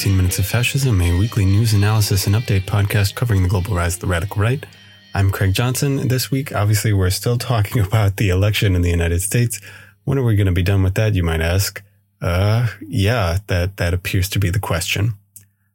back to 15 Minutes of Fascism, a weekly news analysis and update podcast covering the global rise of the radical right. I'm Craig Johnson. This week, obviously, we're still talking about the election in the United States. When are we going to be done with that, you might ask? Uh, yeah, that, that appears to be the question.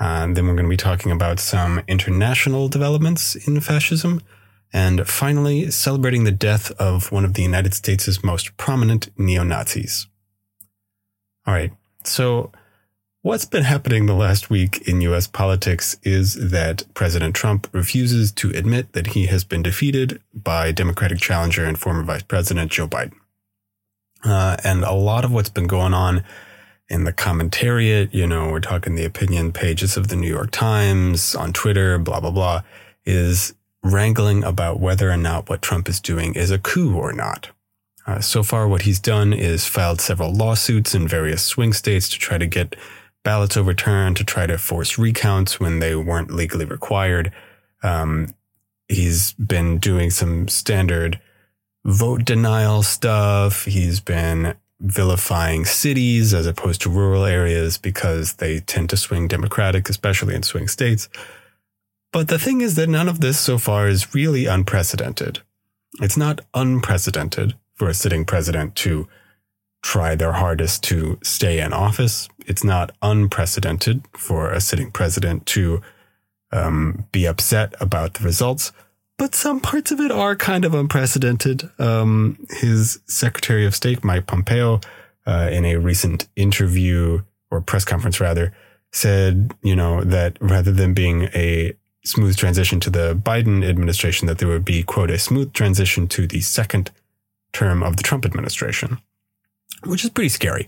Uh, then we're going to be talking about some international developments in fascism. And finally, celebrating the death of one of the United States' most prominent neo Nazis. All right. So, what's been happening the last week in US politics is that President Trump refuses to admit that he has been defeated by Democratic challenger and former Vice President Joe Biden. Uh, and a lot of what's been going on in the commentariat, you know, we're talking the opinion pages of the New York Times, on Twitter, blah, blah, blah, is wrangling about whether or not what Trump is doing is a coup or not. Uh, so far, what he's done is filed several lawsuits in various swing states to try to get ballots overturned, to try to force recounts when they weren't legally required. Um, he's been doing some standard vote denial stuff. He's been vilifying cities as opposed to rural areas because they tend to swing Democratic, especially in swing states. But the thing is that none of this so far is really unprecedented. It's not unprecedented for a sitting president to try their hardest to stay in office. It's not unprecedented for a sitting president to um, be upset about the results, but some parts of it are kind of unprecedented. Um, his Secretary of State, Mike Pompeo, uh, in a recent interview or press conference rather, said, you know, that rather than being a smooth transition to the Biden administration, that there would be, quote, a smooth transition to the second term of the Trump administration, which is pretty scary.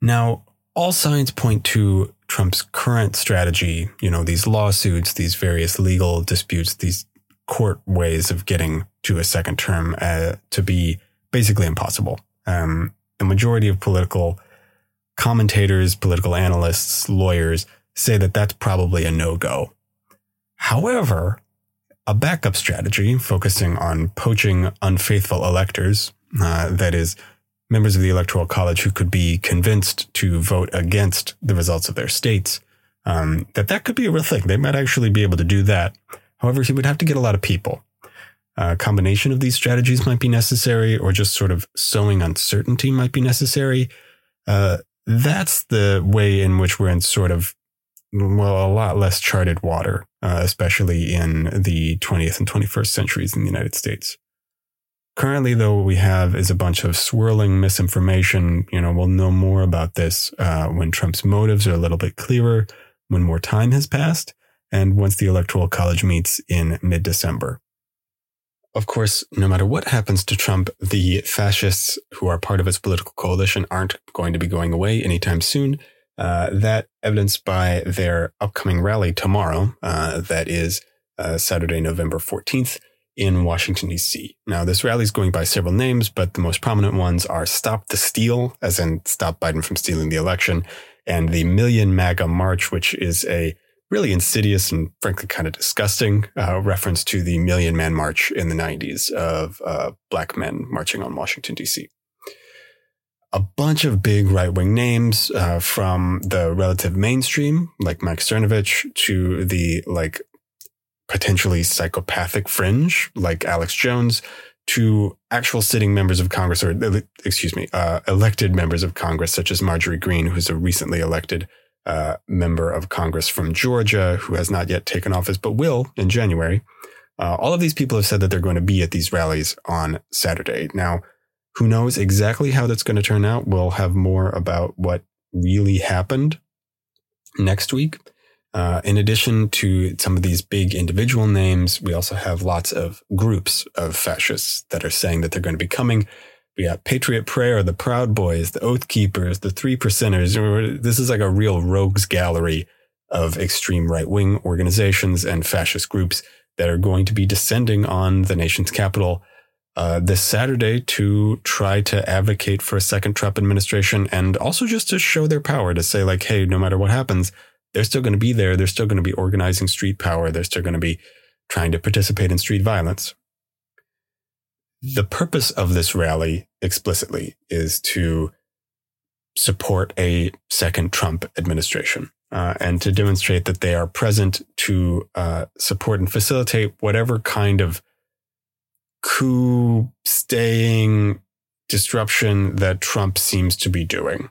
Now, all signs point to Trump's current strategy, you know, these lawsuits, these various legal disputes, these court ways of getting to a second term uh, to be basically impossible. Um, the majority of political commentators, political analysts, lawyers say that that's probably a no go. However, a backup strategy focusing on poaching unfaithful electors, uh, that is, members of the Electoral College who could be convinced to vote against the results of their states, um, that that could be a real thing. They might actually be able to do that. However, he would have to get a lot of people. A combination of these strategies might be necessary, or just sort of sowing uncertainty might be necessary. Uh, that's the way in which we're in sort of well, a lot less charted water, uh, especially in the 20th and 21st centuries in the United States. Currently, though, what we have is a bunch of swirling misinformation. You know, we'll know more about this uh, when Trump's motives are a little bit clearer, when more time has passed, and once the Electoral College meets in mid December. Of course, no matter what happens to Trump, the fascists who are part of his political coalition aren't going to be going away anytime soon. Uh, that evidenced by their upcoming rally tomorrow, uh, that is uh, Saturday, November 14th in Washington, D.C. Now, this rally is going by several names, but the most prominent ones are Stop the Steal, as in Stop Biden from Stealing the Election, and the Million MAGA March, which is a really insidious and frankly kind of disgusting uh, reference to the Million Man March in the 90s of uh, black men marching on Washington, D.C a bunch of big right wing names uh, from the relative mainstream, like Mike Cernovich, to the like potentially psychopathic fringe, like Alex Jones, to actual sitting members of Congress, or excuse me, uh, elected members of Congress, such as Marjorie Greene, who's a recently elected uh, member of Congress from Georgia, who has not yet taken office, but will in January. Uh, all of these people have said that they're going to be at these rallies on Saturday. Now, who knows exactly how that's going to turn out? We'll have more about what really happened next week. Uh, in addition to some of these big individual names, we also have lots of groups of fascists that are saying that they're going to be coming. We got Patriot Prayer, the Proud Boys, the Oath Keepers, the Three Percenters. This is like a real rogues gallery of extreme right wing organizations and fascist groups that are going to be descending on the nation's capital uh, this Saturday to try to advocate for a second Trump administration and also just to show their power to say, like, hey, no matter what happens, they're still going to be there. They're still going to be organizing street power. They're still going to be trying to participate in street violence. The purpose of this rally explicitly is to support a second Trump administration. Uh, and to demonstrate that they are present to uh, support and facilitate whatever kind of coup staying disruption that Trump seems to be doing.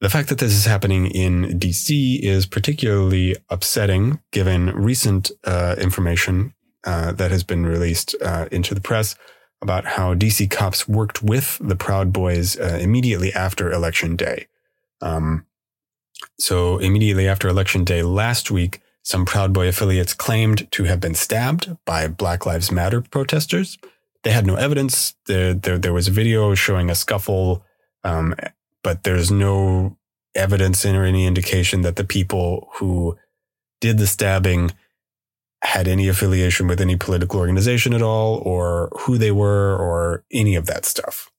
The fact that this is happening in DC is particularly upsetting given recent uh, information uh, that has been released uh, into the press about how DC cops worked with the Proud Boys uh, immediately after Election Day. Um, so, immediately after Election Day last week, some Proud Boy affiliates claimed to have been stabbed by Black Lives Matter protesters. They had no evidence. There, there, there was a video showing a scuffle um, but there's no evidence in or any indication that the people who did the stabbing had any affiliation with any political organization at all, or who they were, or any of that stuff.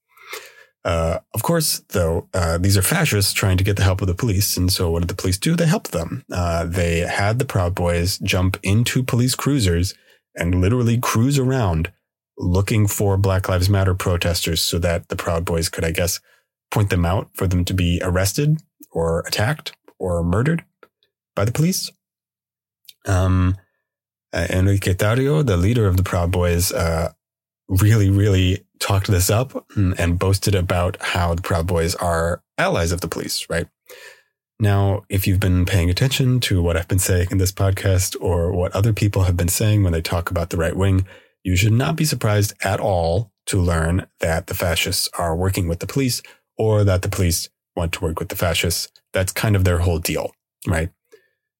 Uh, of course, though, uh, these are fascists trying to get the help of the police. And so what did the police do? They helped them. Uh, they had the Proud Boys jump into police cruisers and literally cruise around looking for Black Lives Matter protesters so that the Proud Boys could, I guess, point them out for them to be arrested or attacked or murdered by the police. Um, uh, Enrique Tarrio, the leader of the Proud Boys, uh, really, really talked this up and, and boasted about how the Proud Boys are allies of the police, right? Now, if you've been paying attention to what I've been saying in this podcast or what other people have been saying when they talk about the right wing, you should not be surprised at all to learn that the fascists are working with the police or that the police want to work with the fascists. That's kind of their whole deal, right?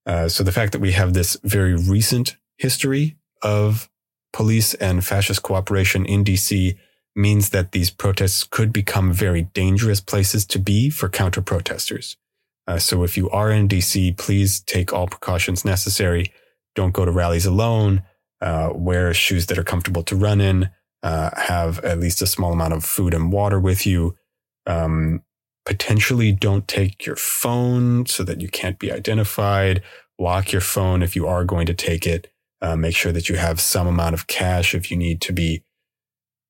Uh, so the fact that we have this very recent history of police and fascist cooperation in DC means that these protests could become very dangerous places to be for counter protesters. Uh, so if you are in DC, please take all precautions necessary. Don't go to rallies alone. Uh, wear shoes that are comfortable to run in. Uh, have at least a small amount of food and water with you. Um, potentially don't take your phone so that you can't be identified. Lock your phone if you are going to take it. Uh, make sure that you have some amount of cash if you need to be,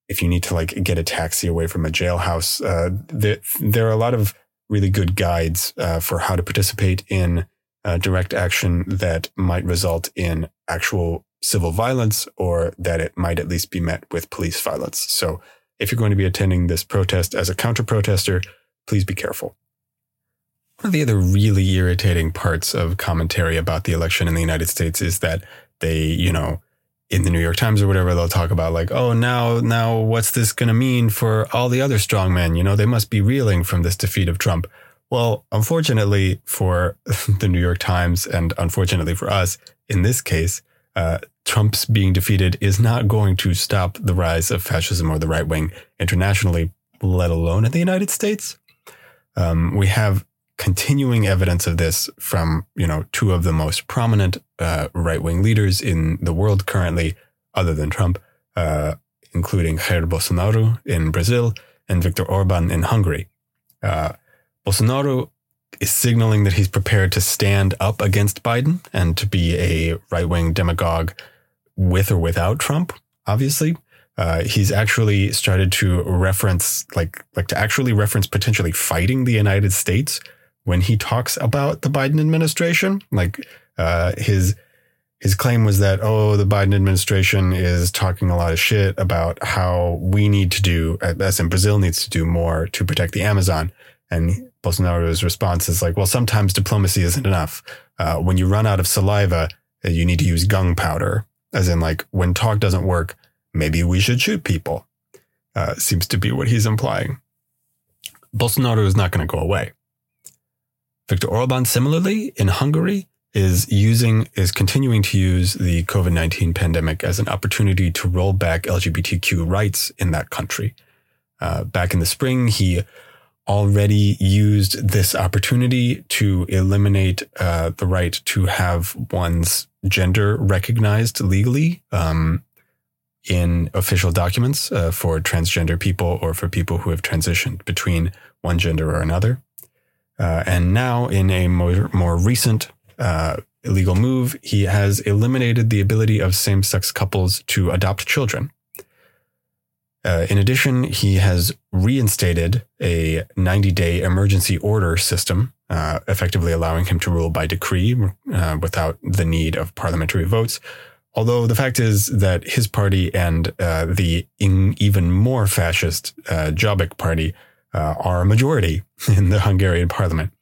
if you need to like get a taxi away from a jailhouse. Uh, there, there are a lot of really good guides uh, for how to participate in uh, direct action that might result in actual civil violence or that it might at least be met with police violence. So if you're going to be attending this protest as a counter protester, please be careful. One of the other really irritating parts of commentary about the election in the United States is that they, you know, in the New York Times or whatever, they'll talk about like, oh, now, now what's this going to mean for all the other strongmen? You know, they must be reeling from this defeat of Trump. Well, unfortunately for the New York Times and unfortunately for us, in this case, uh, Trump's being defeated is not going to stop the rise of fascism or the right wing internationally, let alone in the United States. Um, we have continuing evidence of this from, you know, two of the most prominent uh, right wing leaders in the world currently, other than Trump, uh, including Jair Bolsonaro in Brazil and Viktor Orban in Hungary. Uh, Bolsonaro is signaling that he's prepared to stand up against Biden and to be a right wing demagogue with or without Trump, obviously. Uh, he's actually started to reference, like, like to actually reference potentially fighting the United States when he talks about the Biden administration. Like, uh, his, his claim was that, oh, the Biden administration is talking a lot of shit about how we need to do, as in Brazil needs to do more to protect the Amazon. And Bolsonaro's response is like, well, sometimes diplomacy isn't enough. Uh, when you run out of saliva, uh, you need to use gunpowder. As in, like, when talk doesn't work, maybe we should shoot people. Uh, seems to be what he's implying. Bolsonaro is not going to go away. Viktor Orban, similarly, in Hungary, is using, is continuing to use the COVID 19 pandemic as an opportunity to roll back LGBTQ rights in that country. Uh, back in the spring, he already used this opportunity to eliminate uh, the right to have one's gender recognized legally um, in official documents uh, for transgender people or for people who have transitioned between one gender or another. Uh, and now, in a more, more recent uh, illegal move, he has eliminated the ability of same sex couples to adopt children. Uh, in addition, he has reinstated a 90 day emergency order system, uh, effectively allowing him to rule by decree uh, without the need of parliamentary votes. Although the fact is that his party and uh, the in, even more fascist uh, Jobbik party are a majority in the Hungarian parliament.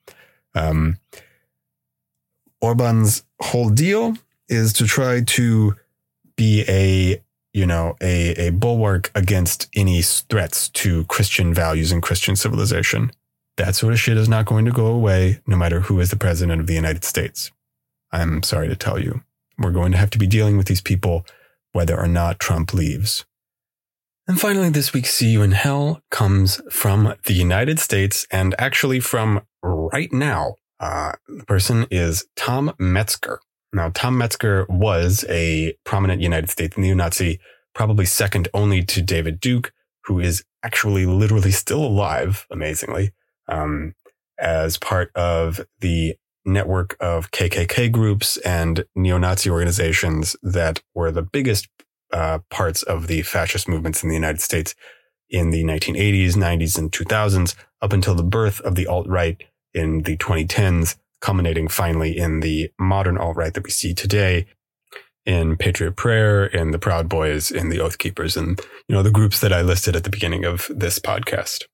Um, Orban's whole deal is to try to be a you know, a, a bulwark against any threats to Christian values and Christian civilization. That sort of shit is not going to go away no matter who is the president of the United States. I'm sorry to tell you. We're going to have to be dealing with these people whether or not Trump leaves. And finally, this week's See You in Hell comes from the United States and actually from right now. Uh, the person is Tom Metzger. Now, Tom Metzger was a prominent United States neo-Nazi, probably second only to David Duke, who is actually literally still alive, amazingly, um, as part of the network of KKK groups and neo-Nazi organizations that were the biggest uh, parts of the fascist movements in the United States in the 1980s, 90s, and 2000s, up until the birth of the alt-right in the 2010s culminating finally in the modern alt right that we see today in Patriot Prayer, in the Proud Boys, in the Oath Keepers, and you know the groups that I listed at the beginning of this podcast.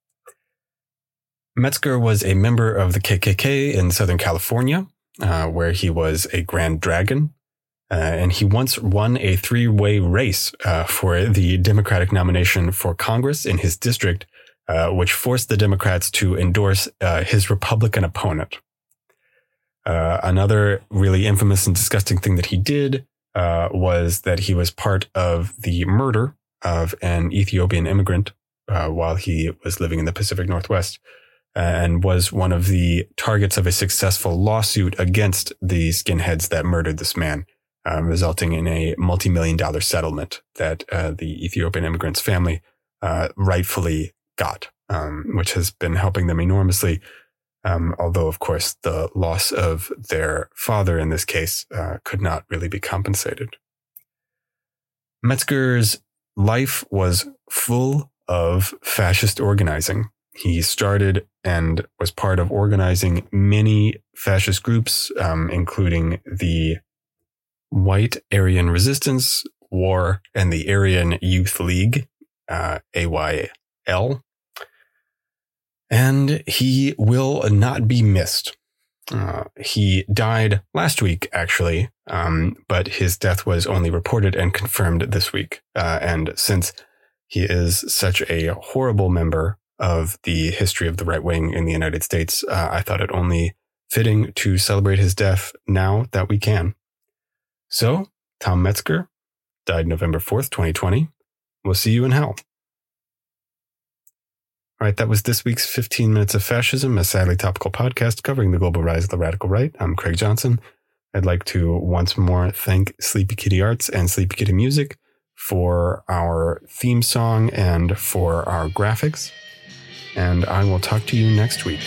Metzger was a member of the KKK in Southern California, uh, where he was a Grand Dragon. Uh, and he once won a three way race uh, for the Democratic nomination for Congress in his district, uh, which forced the Democrats to endorse uh, his Republican opponent. Uh, another really infamous and disgusting thing that he did uh, was that he was part of the murder of an Ethiopian immigrant uh, while he was living in the Pacific Northwest and was one of the targets of a successful lawsuit against the skinheads that murdered this man, uh, resulting in a multi-million dollar settlement that uh, the Ethiopian immigrant's family uh, rightfully got, um, which has been helping them enormously um, although, of course, the loss of their father in this case uh, could not really be compensated. Metzger's life was full of fascist organizing. He started and was part of organizing many fascist groups, um, including the White Aryan Resistance War and the Aryan Youth League, uh, AYL, and he will not be missed. Uh, he died last week, actually, um, but his death was only reported and confirmed this week. Uh, and since he is such a horrible member of the history of the right wing in the United States, uh, I thought it only fitting to celebrate his death now that we can. So, Tom Metzger died November 4th, 2020. We'll see you in hell. Right, that was this week's 15 Minutes of Fascism, a sadly topical podcast covering the global rise of the radical right. I'm Craig Johnson. I'd like to once more thank Sleepy Kitty Arts and Sleepy Kitty Music for our theme song and for our graphics. And I will talk to you next week.